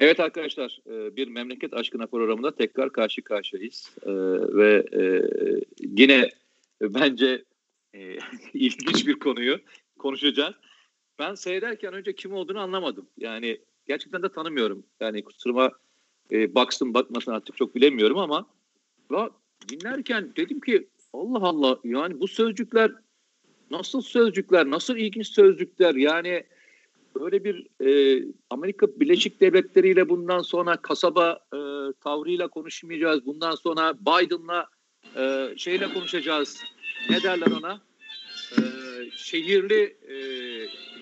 Evet arkadaşlar e, bir memleket aşkına programında tekrar karşı karşıyayız e, ve e, yine bence ilginç bir konuyu konuşacağız. Ben seyrederken önce kim olduğunu anlamadım. Yani gerçekten de tanımıyorum. Yani kusuruma baksın bakmasın artık çok bilemiyorum ama dinlerken dedim ki Allah Allah yani bu sözcükler nasıl sözcükler, nasıl ilginç sözcükler yani böyle bir e, Amerika Birleşik Devletleri ile bundan sonra kasaba e, tavrıyla konuşmayacağız. Bundan sonra Biden'la e, şeyle konuşacağız. Ne derler ona? E, şehirli e,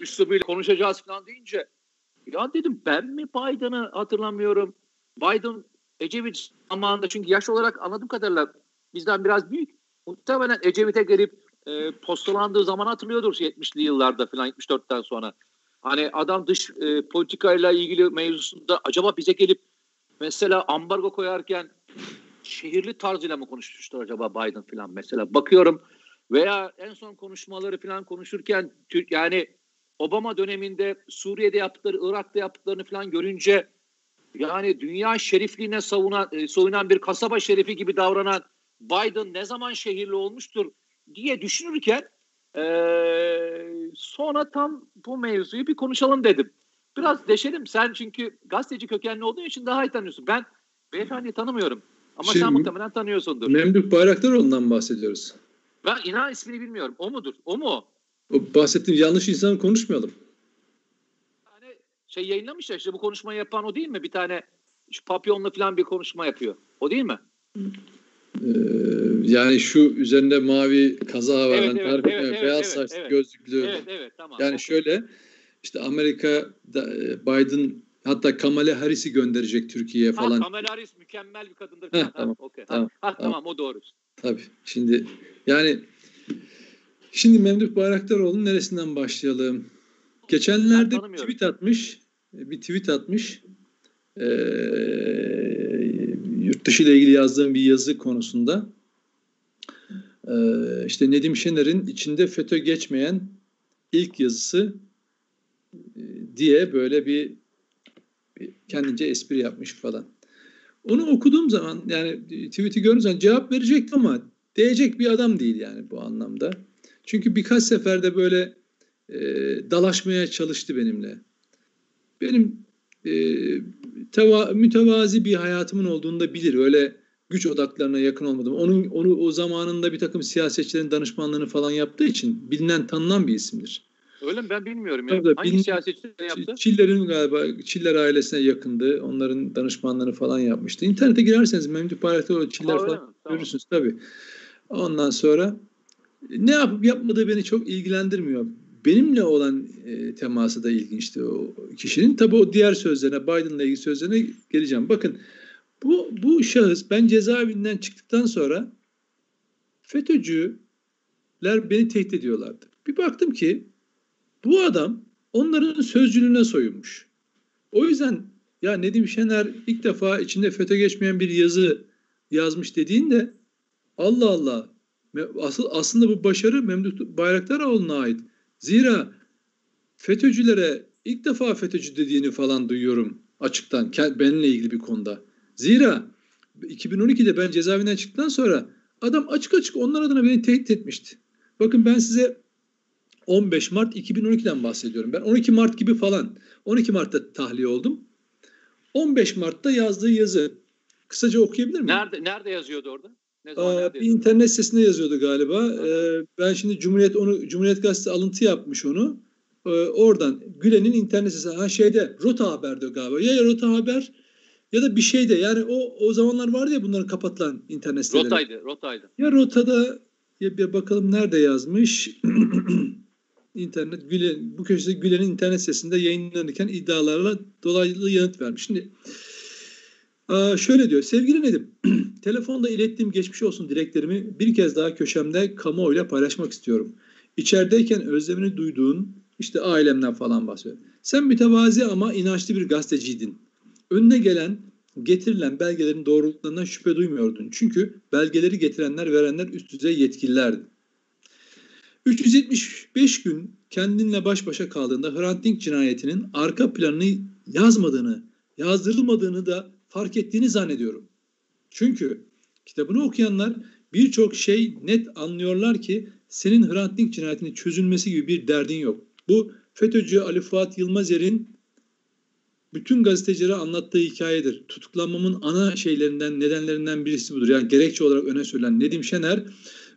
üslubuyla konuşacağız falan deyince ya dedim ben mi Biden'ı hatırlamıyorum. Biden Ecevit zamanında çünkü yaş olarak anladığım kadarıyla bizden biraz büyük. Muhtemelen Ecevit'e gelip e, postalandığı zaman hatırlıyordur 70'li yıllarda falan 74'ten sonra. Hani adam dış e, politikayla ilgili mevzusunda acaba bize gelip mesela ambargo koyarken şehirli tarzıyla mı konuşmuştur acaba Biden falan mesela? Bakıyorum veya en son konuşmaları falan konuşurken yani Obama döneminde Suriye'de yaptıkları, Irak'ta yaptıklarını falan görünce yani dünya şerifliğine savunan, e, soyunan bir kasaba şerifi gibi davranan Biden ne zaman şehirli olmuştur diye düşünürken ee, sonra tam bu mevzuyu bir konuşalım dedim. Biraz deşelim. Sen çünkü gazeteci kökenli olduğun için daha iyi tanıyorsun. Ben beyefendi tanımıyorum. Ama Şimdi, sen muhtemelen tanıyorsundur. Memduh Bayraktaroğlu'ndan bahsediyoruz. Ben inan ismini bilmiyorum. O mudur? O mu? O bahsettiğim yanlış insan konuşmayalım. Yani şey yayınlamış ya işte bu konuşmayı yapan o değil mi? Bir tane şu papyonla falan bir konuşma yapıyor. O değil mi? Ee, yani şu üzerinde mavi kaza var. Evet, evet, evet, evet, beyaz evet, saçlı evet, gözlüklü. Evet, evet, tamam. Yani okay. şöyle işte Amerika e, Biden hatta Kamala Harris'i gönderecek Türkiye'ye falan. Ha, Kamala Harris mükemmel bir kadındır. Heh, ha, tamam, okay. tamam, ha, tamam. tamam o doğru. Tabii. Şimdi yani şimdi Memduh Bayraktaroğlu'nun neresinden başlayalım? Geçenlerde bir tweet atmış. Bir tweet atmış. Ee, dışı ile ilgili yazdığım bir yazı konusunda e, işte Nedim Şener'in içinde FETÖ geçmeyen ilk yazısı e, diye böyle bir, kendince espri yapmış falan. Onu okuduğum zaman yani tweet'i gördüğüm zaman cevap verecektim ama diyecek bir adam değil yani bu anlamda. Çünkü birkaç seferde böyle e, dalaşmaya çalıştı benimle. Benim e, teva, mütevazi bir hayatımın olduğunu da bilir. Öyle güç odaklarına yakın olmadım. Onun onu o zamanında bir takım siyasetçilerin danışmanlığını falan yaptığı için bilinen tanınan bir isimdir. Öyle mi? Ben bilmiyorum. Ya. Tabii, Hangi bin, siyasetçiler yaptı? Çiller'in galiba Çiller ailesine yakındı. Onların danışmanlarını falan yapmıştı. İnternete girerseniz Memduh Bayraktar Çiller falan tamam. görürsünüz tabii. Ondan sonra ne yapıp yapmadığı beni çok ilgilendirmiyor benimle olan e, teması da ilginçti o kişinin. Tabii o diğer sözlerine, Biden'la ilgili sözlerine geleceğim. Bakın bu, bu şahıs ben cezaevinden çıktıktan sonra FETÖ'cüler beni tehdit ediyorlardı. Bir baktım ki bu adam onların sözcülüğüne soyunmuş. O yüzden ya Nedim Şener ilk defa içinde FETÖ geçmeyen bir yazı yazmış dediğinde Allah Allah asıl aslında bu başarı Memduh Bayraktaroğlu'na ait. Zira FETÖ'cülere ilk defa FETÖ'cü dediğini falan duyuyorum açıktan benimle ilgili bir konuda. Zira 2012'de ben cezaevinden çıktıktan sonra adam açık açık onlar adına beni tehdit etmişti. Bakın ben size 15 Mart 2012'den bahsediyorum. Ben 12 Mart gibi falan 12 Mart'ta tahliye oldum. 15 Mart'ta yazdığı yazı kısaca okuyabilir miyim? Nerede nerede yazıyordu orada? Aa, bir internet sitesinde yazıyordu galiba. Ee, ben şimdi Cumhuriyet onu Cumhuriyet Gazetesi alıntı yapmış onu. Ee, oradan Gülen'in internet sitesi ha şeyde Rota Haber'de galiba. Ya Rota Haber ya da bir şeyde. Yani o o zamanlar vardı ya bunların kapatılan internet siteleri. Rotaydı, Rotaydı. Ya Rota'da ya bir bakalım nerede yazmış. internet Gülen bu köşede Gülen'in internet sitesinde yayınlanırken iddialarla dolaylı yanıt vermiş. Şimdi Aa, şöyle diyor. Sevgili Nedim, telefonda ilettiğim geçmiş olsun dileklerimi bir kez daha köşemde kamuoyuyla paylaşmak istiyorum. İçerideyken özlemini duyduğun işte ailemden falan bahsediyor. Sen mütevazi ama inançlı bir gazeteciydin. Önüne gelen, getirilen belgelerin doğruluklarından şüphe duymuyordun. Çünkü belgeleri getirenler, verenler üst düzey yetkililerdi. 375 gün kendinle baş başa kaldığında Hrant Dink cinayetinin arka planını yazmadığını yazdırılmadığını da fark ettiğini zannediyorum. Çünkü kitabını okuyanlar birçok şey net anlıyorlar ki senin Hrant Dink cinayetinin çözülmesi gibi bir derdin yok. Bu FETÖ'cü Ali Fuat Yılmazer'in bütün gazetecilere anlattığı hikayedir. Tutuklanmamın ana şeylerinden, nedenlerinden birisi budur. Yani gerekçe olarak öne sürülen Nedim Şener,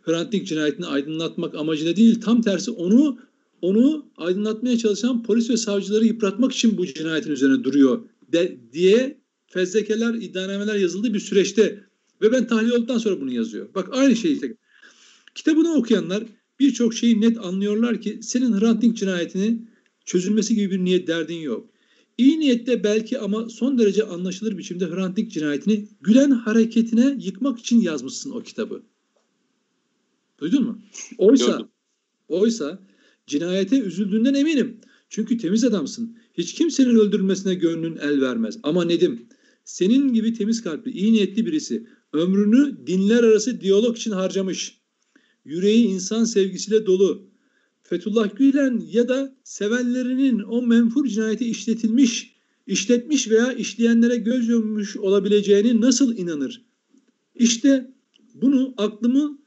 Hrant Dink cinayetini aydınlatmak amacıyla değil, tam tersi onu onu aydınlatmaya çalışan polis ve savcıları yıpratmak için bu cinayetin üzerine duruyor de, diye fezlekeler, iddianameler yazıldığı bir süreçte ve ben tahliye olduktan sonra bunu yazıyor. Bak aynı şey işte. Kitabını okuyanlar birçok şeyi net anlıyorlar ki senin Hrant Dink cinayetini çözülmesi gibi bir niyet derdin yok. İyi niyette belki ama son derece anlaşılır biçimde Hrant Dink cinayetini Gülen hareketine yıkmak için yazmışsın o kitabı. Duydun mu? Oysa Gördüm. oysa cinayete üzüldüğünden eminim. Çünkü temiz adamsın. Hiç kimsenin öldürülmesine gönlün el vermez. Ama Nedim, senin gibi temiz kalpli, iyi niyetli birisi ömrünü dinler arası diyalog için harcamış. Yüreği insan sevgisiyle dolu. Fethullah Gülen ya da sevenlerinin o menfur cinayeti işletilmiş, işletmiş veya işleyenlere göz yummuş olabileceğini nasıl inanır? İşte bunu aklımı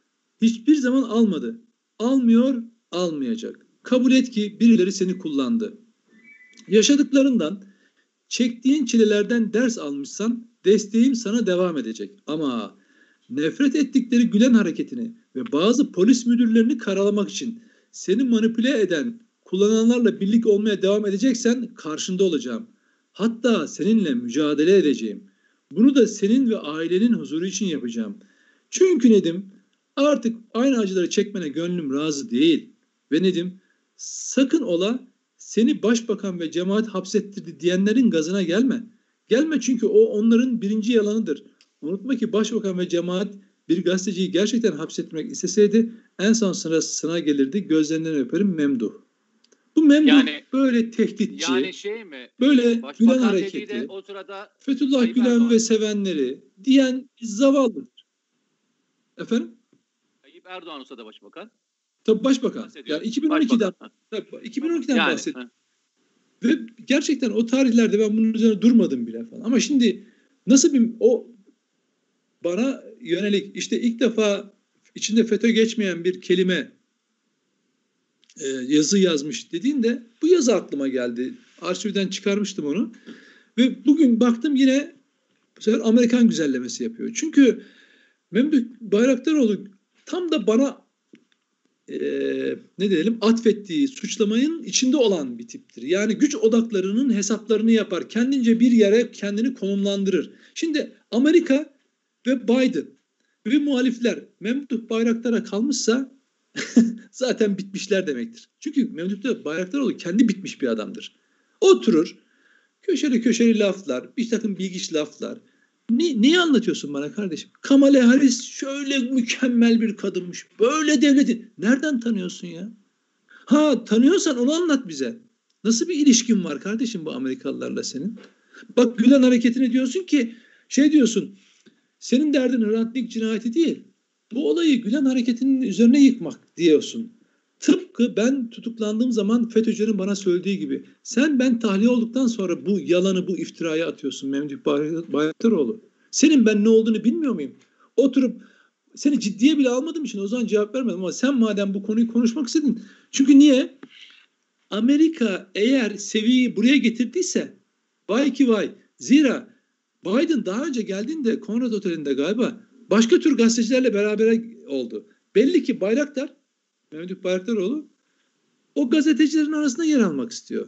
hiçbir zaman almadı. Almıyor, almayacak. Kabul et ki birileri seni kullandı. Yaşadıklarından, çektiğin çilelerden ders almışsan desteğim sana devam edecek. Ama nefret ettikleri Gülen hareketini ve bazı polis müdürlerini karalamak için seni manipüle eden, kullananlarla birlik olmaya devam edeceksen karşında olacağım. Hatta seninle mücadele edeceğim. Bunu da senin ve ailenin huzuru için yapacağım. Çünkü Nedim artık aynı acıları çekmene gönlüm razı değil. Ve Nedim sakın ola seni başbakan ve cemaat hapsettirdi diyenlerin gazına gelme. Gelme çünkü o onların birinci yalanıdır. Unutma ki başbakan ve cemaat bir gazeteciyi gerçekten hapsetmek isteseydi en son sırasına gelirdi. Gözlerinden öperim memduh. Bu memduh yani, böyle tehditçi. Yani şey mi? Böyle Gülen hareketi. O sırada Fethullah Gülen ve sevenleri diyen zavallıdır. Efendim? Tayyip Erdoğan olsa da başbakan. Tabii başbakan. Yani 2012'den tabii 2012'den yani, bahsediyorum. Ve gerçekten o tarihlerde ben bunun üzerine durmadım bile falan. Ama şimdi nasıl bir o bana yönelik işte ilk defa içinde FETÖ geçmeyen bir kelime e, yazı yazmış dediğinde bu yazı aklıma geldi. Arşivden çıkarmıştım onu. Ve bugün baktım yine bu sefer Amerikan güzellemesi yapıyor. Çünkü Memduh Bayraktaroğlu tam da bana e, ne diyelim atfettiği suçlamayın içinde olan bir tiptir. Yani güç odaklarının hesaplarını yapar. Kendince bir yere kendini konumlandırır. Şimdi Amerika ve Biden ve muhalifler Memduh Bayraktar'a kalmışsa zaten bitmişler demektir. Çünkü Memduh Bayraktaroğlu kendi bitmiş bir adamdır. Oturur, köşeli köşeli laflar, bir takım bilgiç laflar. Ne, neyi anlatıyorsun bana kardeşim? Kamala Harris şöyle mükemmel bir kadınmış. Böyle devletin. Nereden tanıyorsun ya? Ha tanıyorsan onu anlat bize. Nasıl bir ilişkin var kardeşim bu Amerikalılarla senin? Bak Gülen hareketini diyorsun ki şey diyorsun senin derdin Hrant Dink cinayeti değil. Bu olayı Gülen hareketinin üzerine yıkmak diyorsun. Tıpkı ben tutuklandığım zaman FETÖ'cülerin bana söylediği gibi. Sen ben tahliye olduktan sonra bu yalanı, bu iftirayı atıyorsun Memduh Bayraktaroğlu. Senin ben ne olduğunu bilmiyor muyum? Oturup seni ciddiye bile almadığım için o zaman cevap vermedim ama sen madem bu konuyu konuşmak istedin. Çünkü niye? Amerika eğer seviyeyi buraya getirdiyse vay ki vay. Zira Biden daha önce geldiğinde Konrad Oteli'nde galiba başka tür gazetecilerle beraber oldu. Belli ki Bayraktar, Mehmet Bayraktaroğlu o gazetecilerin arasında yer almak istiyor.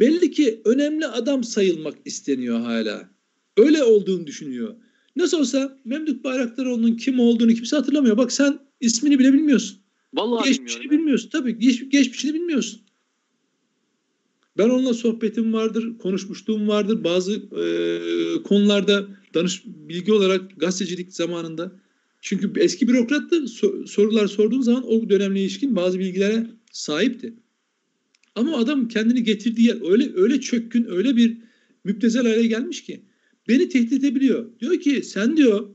Belli ki önemli adam sayılmak isteniyor hala. Öyle olduğunu düşünüyor. Nasıl olsa Memduh Bayraktaroğlu'nun kim olduğunu kimse hatırlamıyor. Bak sen ismini bile bilmiyorsun. Vallahi geçmişini bilmiyorsun. Tabii geç, geçmişini bilmiyorsun. Ben onunla sohbetim vardır, konuşmuşluğum vardır. Bazı e, konularda danış bilgi olarak gazetecilik zamanında. Çünkü eski bürokrattı. So, sorular sorduğum zaman o dönemle ilişkin bazı bilgilere sahipti. Ama adam kendini getirdiği yer öyle öyle çökkün, öyle bir müptezel hale gelmiş ki beni tehdit edebiliyor. Diyor ki sen diyor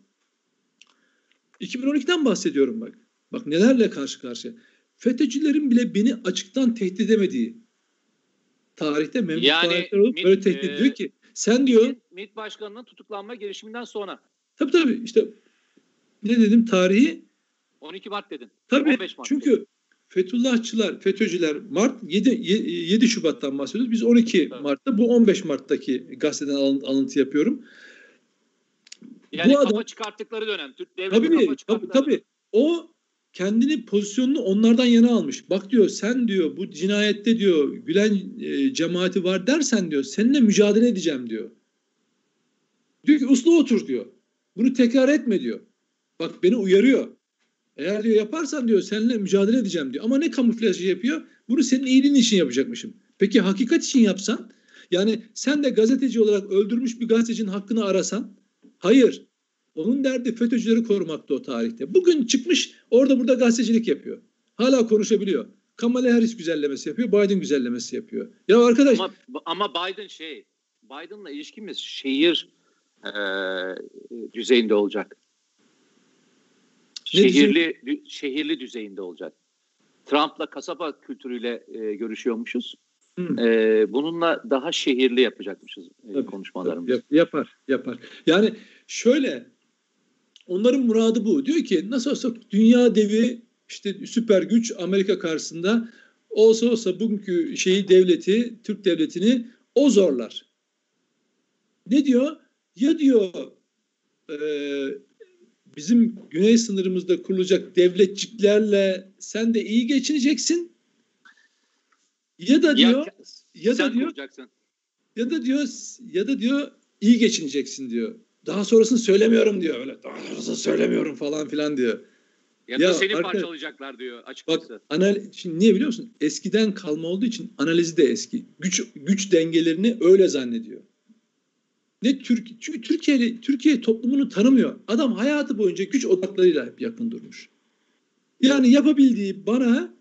2012'den bahsediyorum bak. Bak nelerle karşı karşıya. FETÖ'cülerin bile beni açıktan tehdit edemediği tarihte Memduh yani, olup böyle tehdit ediyor ki sen diyor MİT Başkanı'nın tutuklanma girişiminden sonra. Tabii tabii işte ne dedim tarihi 12 Mart dedin. Tabii 15 Mart çünkü dedin. Fethullahçılar, FETÖ'cüler Mart 7, 7 Şubat'tan bahsediyoruz. Biz 12 evet. Mart'ta bu 15 Mart'taki gazeteden alıntı yapıyorum. Yani bu kafa çıkarttıkları dönem. Türk devleti tabii, kafa tabii, tabii. O kendini pozisyonunu onlardan yana almış. Bak diyor sen diyor bu cinayette diyor Gülen e, cemaati var dersen diyor seninle mücadele edeceğim diyor. Diyor ki uslu otur diyor. Bunu tekrar etme diyor. Bak beni uyarıyor. Eğer diyor yaparsan diyor seninle mücadele edeceğim diyor. Ama ne kamuflajı yapıyor? Bunu senin iyiliğin için yapacakmışım. Peki hakikat için yapsan? Yani sen de gazeteci olarak öldürmüş bir gazetecinin hakkını arasan? Hayır. Onun derdi FETÖ'cüleri korumakta o tarihte. Bugün çıkmış orada burada gazetecilik yapıyor. Hala konuşabiliyor. Kamala Harris güzellemesi yapıyor, Biden güzellemesi yapıyor. Ya arkadaş... Ama, ama Biden şey, Biden'la ilişkimiz şehir e, düzeyinde olacak. Şehirli düzey? şehirli düzeyinde olacak. Trump'la kasaba kültürüyle e, görüşüyormuşuz. Hmm. E, bununla daha şehirli yapacakmışız e, tabii, konuşmalarımızı. Tabii, yapar, yapar. Yani şöyle onların muradı bu. Diyor ki nasıl olsa dünya devi işte süper güç Amerika karşısında olsa olsa bugünkü şeyi devleti, Türk devletini o zorlar. Ne diyor? Ya diyor e, bizim güney sınırımızda kurulacak devletçiklerle sen de iyi geçineceksin. Ya da diyor ya, ya da diyor kuracaksın. ya da diyor ya da diyor iyi geçineceksin diyor. Daha sonrasını söylemiyorum diyor öyle. Daha sonrasını söylemiyorum falan filan diyor. Ya, ya da seni arka, parçalayacaklar diyor açıkçası. Bak anal şimdi niye biliyor musun? Eskiden kalma olduğu için analizi de eski. Güç güç dengelerini öyle zannediyor. Ne Türk çünkü Türkiye toplumunu tanımıyor. Adam hayatı boyunca güç odaklarıyla hep yakın durmuş. Yani yapabildiği bana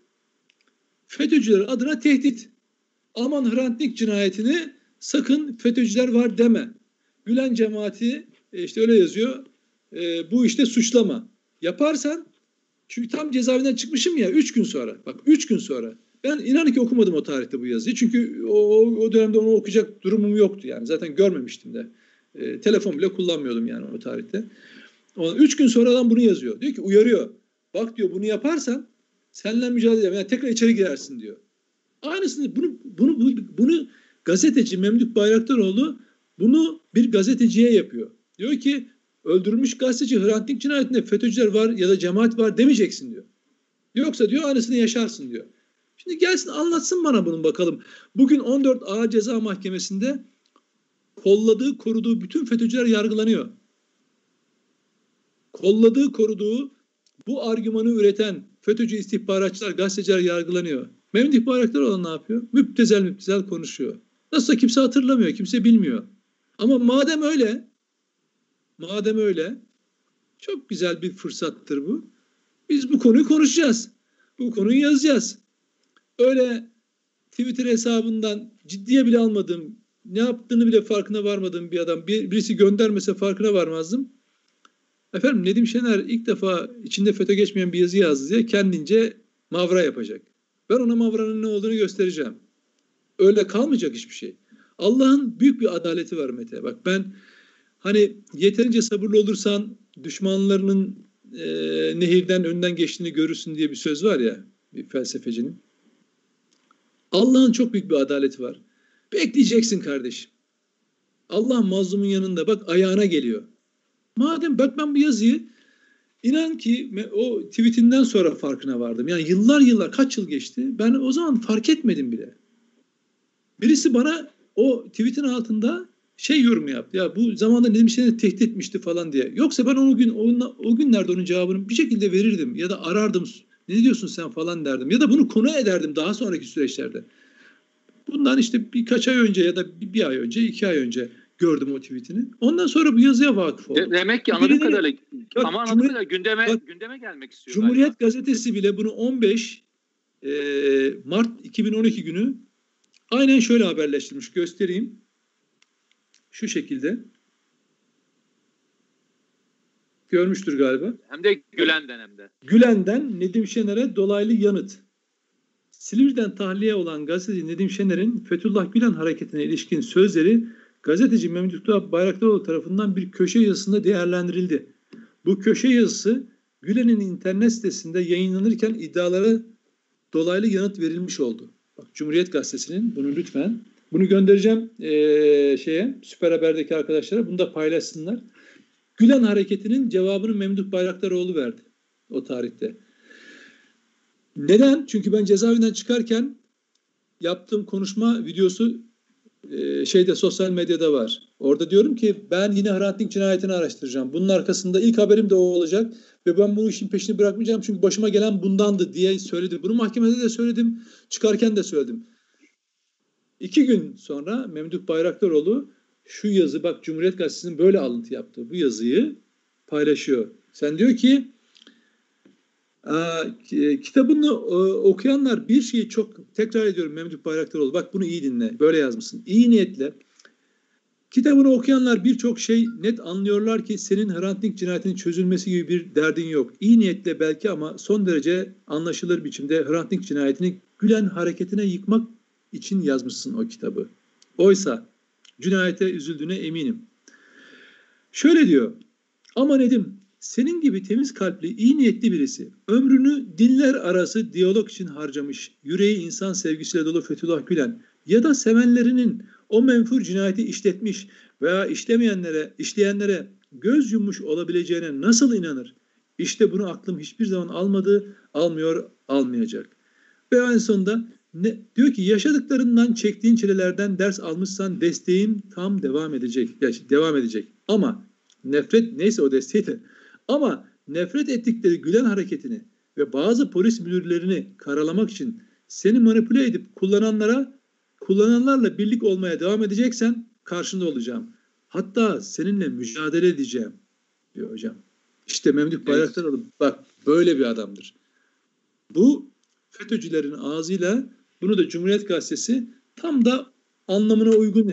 FETÖ'cüler adına tehdit. Aman Hrant Dink cinayetini sakın FETÖ'cüler var deme. Gülen cemaati e, işte öyle yazıyor. E, bu işte suçlama. Yaparsan çünkü tam cezaevinden çıkmışım ya üç gün sonra. Bak üç gün sonra. Ben inan ki okumadım o tarihte bu yazıyı. Çünkü o, o dönemde onu okuyacak durumum yoktu yani. Zaten görmemiştim de. E, telefon bile kullanmıyordum yani o tarihte. O, üç gün sonra adam bunu yazıyor. Diyor ki uyarıyor. Bak diyor bunu yaparsan seninle mücadele edemem. Yani tekrar içeri girersin diyor. Aynısını bunu bunu bunu, bunu gazeteci Memduh Bayraktaroğlu bunu bir gazeteciye yapıyor. Diyor ki öldürülmüş gazeteci Hrant Dink cinayetinde FETÖ'cüler var ya da cemaat var demeyeceksin diyor. Yoksa diyor aynısını yaşarsın diyor. Şimdi gelsin anlatsın bana bunun bakalım. Bugün 14 Ağır Ceza Mahkemesi'nde kolladığı, koruduğu bütün FETÖ'cüler yargılanıyor. Kolladığı, koruduğu bu argümanı üreten FETÖ'cü istihbaratçılar, gazeteciler yargılanıyor. Mehmet ihbaratlar olan ne yapıyor? Müptezel müptezel konuşuyor. Nasılsa kimse hatırlamıyor, kimse bilmiyor. Ama madem öyle, madem öyle, çok güzel bir fırsattır bu. Biz bu konuyu konuşacağız. Bu konuyu yazacağız öyle Twitter hesabından ciddiye bile almadığım, ne yaptığını bile farkına varmadığım bir adam bir, birisi göndermese farkına varmazdım. Efendim Nedim Şener ilk defa içinde FETÖ geçmeyen bir yazı yazdı diye kendince mavra yapacak. Ben ona mavranın ne olduğunu göstereceğim. Öyle kalmayacak hiçbir şey. Allah'ın büyük bir adaleti var Mete. Bak ben hani yeterince sabırlı olursan düşmanlarının e, nehirden önden geçtiğini görürsün diye bir söz var ya bir felsefecinin. Allah'ın çok büyük bir adaleti var. Bekleyeceksin kardeşim. Allah mazlumun yanında bak ayağına geliyor. Madem bak ben bu yazıyı inan ki o tweetinden sonra farkına vardım. Yani yıllar yıllar kaç yıl geçti ben o zaman fark etmedim bile. Birisi bana o tweetin altında şey yorum yaptı. Ya bu zamanda Nedim Şener tehdit etmişti falan diye. Yoksa ben o gün o, o günlerde onun cevabını bir şekilde verirdim ya da arardım ne diyorsun sen falan derdim. Ya da bunu konu ederdim daha sonraki süreçlerde. Bundan işte birkaç ay önce ya da bir, bir ay önce, iki ay önce gördüm o tweetini. Ondan sonra bu yazıya vakıf oldum. Demek ki anladığım kadarıyla bak, ama anladığım kadarıyla gündeme, bak, gündeme gelmek istiyor. Cumhuriyet galiba. Gazetesi bile bunu 15 e, Mart 2012 günü aynen şöyle haberleştirmiş. Göstereyim. Şu şekilde. Görmüştür galiba. Hem de Gülen'den hem de. Gülen'den Nedim Şener'e dolaylı yanıt. Silivri'den tahliye olan gazeteci Nedim Şener'in Fethullah Gülen hareketine ilişkin sözleri gazeteci Mehmet Bayraktaroğlu tarafından bir köşe yazısında değerlendirildi. Bu köşe yazısı Gülen'in internet sitesinde yayınlanırken iddialara dolaylı yanıt verilmiş oldu. Bak Cumhuriyet Gazetesi'nin bunu lütfen bunu göndereceğim ee, şeye Süper Haber'deki arkadaşlara bunu da paylaşsınlar. Gülen hareketinin cevabını Memduh Bayraktaroğlu verdi o tarihte. Neden? Çünkü ben cezaevinden çıkarken yaptığım konuşma videosu e, şeyde sosyal medyada var. Orada diyorum ki ben yine Hrant Dink cinayetini araştıracağım. Bunun arkasında ilk haberim de o olacak ve ben bu işin peşini bırakmayacağım çünkü başıma gelen bundandı diye söyledi. Bunu mahkemede de söyledim, çıkarken de söyledim. İki gün sonra Memduh Bayraktaroğlu şu yazı bak Cumhuriyet Gazetesi'nin böyle alıntı yaptığı bu yazıyı paylaşıyor. Sen diyor ki kitabını e, okuyanlar bir şeyi çok tekrar ediyorum Memduh Bayraktaroğlu bak bunu iyi dinle böyle yazmışsın. İyi niyetle kitabını okuyanlar birçok şey net anlıyorlar ki senin Hrant Dink cinayetinin çözülmesi gibi bir derdin yok. İyi niyetle belki ama son derece anlaşılır biçimde Hrant Dink cinayetini Gülen hareketine yıkmak için yazmışsın o kitabı. Oysa cinayete üzüldüğüne eminim. Şöyle diyor. Ama Nedim senin gibi temiz kalpli, iyi niyetli birisi ömrünü dinler arası diyalog için harcamış, yüreği insan sevgisiyle dolu Fethullah Gülen ya da sevenlerinin o menfur cinayeti işletmiş veya işlemeyenlere, işleyenlere göz yummuş olabileceğine nasıl inanır? İşte bunu aklım hiçbir zaman almadı, almıyor, almayacak. Ve en sonunda ne, diyor ki yaşadıklarından çektiğin çilelerden ders almışsan desteğin tam devam edecek. Yani devam edecek. Ama nefret neyse o desteği de ama nefret ettikleri Gülen hareketini ve bazı polis müdürlerini karalamak için seni manipüle edip kullananlara kullananlarla birlik olmaya devam edeceksen karşında olacağım. Hatta seninle mücadele edeceğim diyor hocam. İşte Memduh Bayraktaroğlu bak böyle bir adamdır. Bu FETÖ'cülerin ağzıyla bunu da Cumhuriyet Gazetesi tam da anlamına uygun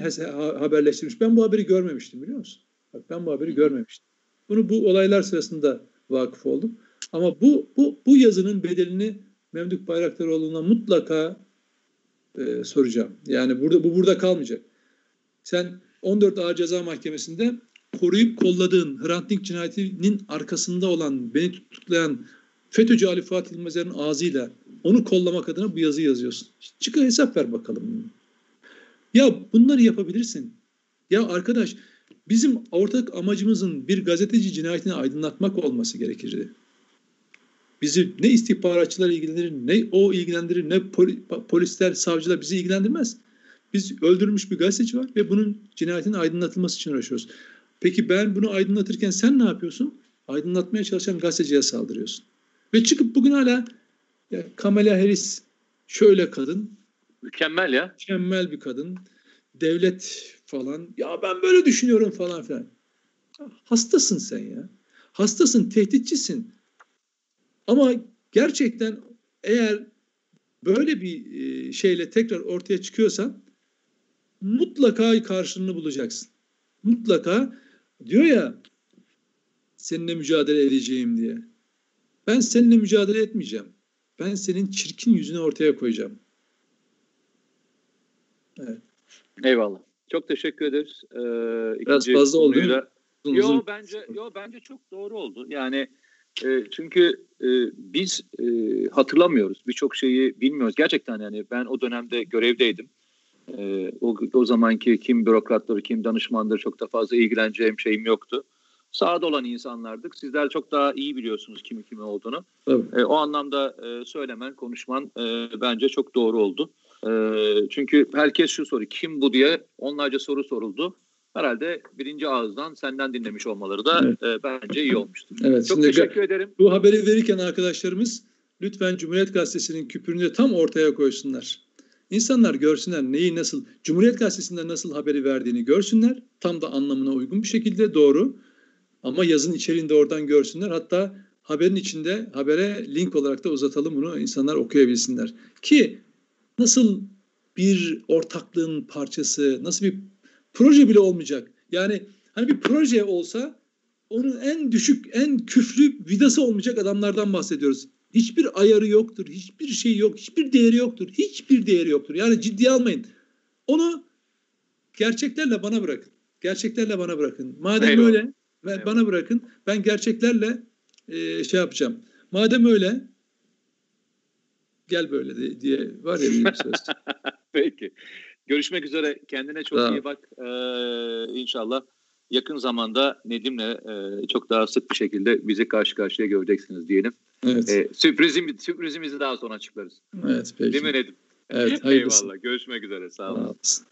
haberleştirmiş. Ben bu haberi görmemiştim biliyor musun? Bak ben bu haberi görmemiştim. Bunu bu olaylar sırasında vakıf oldum. Ama bu bu bu yazının bedelini Memduh Bayraktaroğlu'na mutlaka e, soracağım. Yani burada bu burada kalmayacak. Sen 14 Ağır Ceza Mahkemesi'nde koruyup kolladığın Hrant Dink cinayetinin arkasında olan, beni tutuklayan FETÖ'cü Ali Fatih İlmezer'in ağzıyla onu kollamak adına bu yazı yazıyorsun. Çıkar hesap ver bakalım. Ya bunları yapabilirsin. Ya arkadaş bizim ortak amacımızın bir gazeteci cinayetini aydınlatmak olması gerekirdi. Bizi ne istihbaratçılar ilgilendirir, ne o ilgilendirir, ne polisler, savcılar bizi ilgilendirmez. Biz öldürülmüş bir gazeteci var ve bunun cinayetinin aydınlatılması için uğraşıyoruz. Peki ben bunu aydınlatırken sen ne yapıyorsun? Aydınlatmaya çalışan gazeteciye saldırıyorsun. Ve çıkıp bugün hala ya Kamala Harris şöyle kadın. Mükemmel ya. Mükemmel bir kadın. Devlet falan. Ya ben böyle düşünüyorum falan filan. Hastasın sen ya. Hastasın, tehditçisin. Ama gerçekten eğer böyle bir e, şeyle tekrar ortaya çıkıyorsan mutlaka karşılığını bulacaksın. Mutlaka diyor ya seninle mücadele edeceğim diye. Ben seninle mücadele etmeyeceğim. Ben senin çirkin yüzünü ortaya koyacağım. Evet. Eyvallah. Çok teşekkür ederiz. Ee, Biraz fazla oldu değil mi? Yo bence yo bence çok doğru oldu. Yani e, çünkü e, biz e, hatırlamıyoruz. Birçok şeyi bilmiyoruz. Gerçekten yani ben o dönemde görevdeydim. E, o, o zamanki kim bürokratları, kim danışmanları çok da fazla ilgileneceğim şeyim yoktu. Sağda olan insanlardık. Sizler çok daha iyi biliyorsunuz kimi kimi olduğunu. E, o anlamda e, söylemen, konuşman e, bence çok doğru oldu. E, çünkü herkes şu soru kim bu diye onlarca soru soruldu. Herhalde birinci ağızdan senden dinlemiş olmaları da evet. e, bence iyi olmuştur. Evet, çok teşekkür ederim. Bu haberi verirken arkadaşlarımız lütfen Cumhuriyet Gazetesi'nin küpürünü tam ortaya koysunlar. İnsanlar görsünler neyi nasıl, Cumhuriyet Gazetesi'nde nasıl haberi verdiğini görsünler. Tam da anlamına uygun bir şekilde doğru. Ama yazın içeriğinde oradan görsünler. Hatta haberin içinde habere link olarak da uzatalım bunu insanlar okuyabilsinler. Ki nasıl bir ortaklığın parçası, nasıl bir proje bile olmayacak. Yani hani bir proje olsa onun en düşük, en küflü vidası olmayacak adamlardan bahsediyoruz. Hiçbir ayarı yoktur, hiçbir şey yok, hiçbir değeri yoktur, hiçbir değeri yoktur. Yani ciddiye almayın. Onu gerçeklerle bana bırakın. Gerçeklerle bana bırakın. Madem Eyvallah. öyle ve Eyvallah. bana bırakın. Ben gerçeklerle e, şey yapacağım. Madem öyle gel böyle de- diye var ya bir söz. Peki. Görüşmek üzere. Kendine çok ol. iyi bak. Ee, inşallah yakın zamanda Nedim'le e, çok daha sık bir şekilde bizi karşı karşıya göreceksiniz diyelim. Evet. Ee, sürprizim, sürprizimizi daha sonra açıklarız. Evet peki. Değil mi Nedim? Evet hayırlısı. Eyvallah. Görüşmek üzere. Sağ olun. Sağ olasın.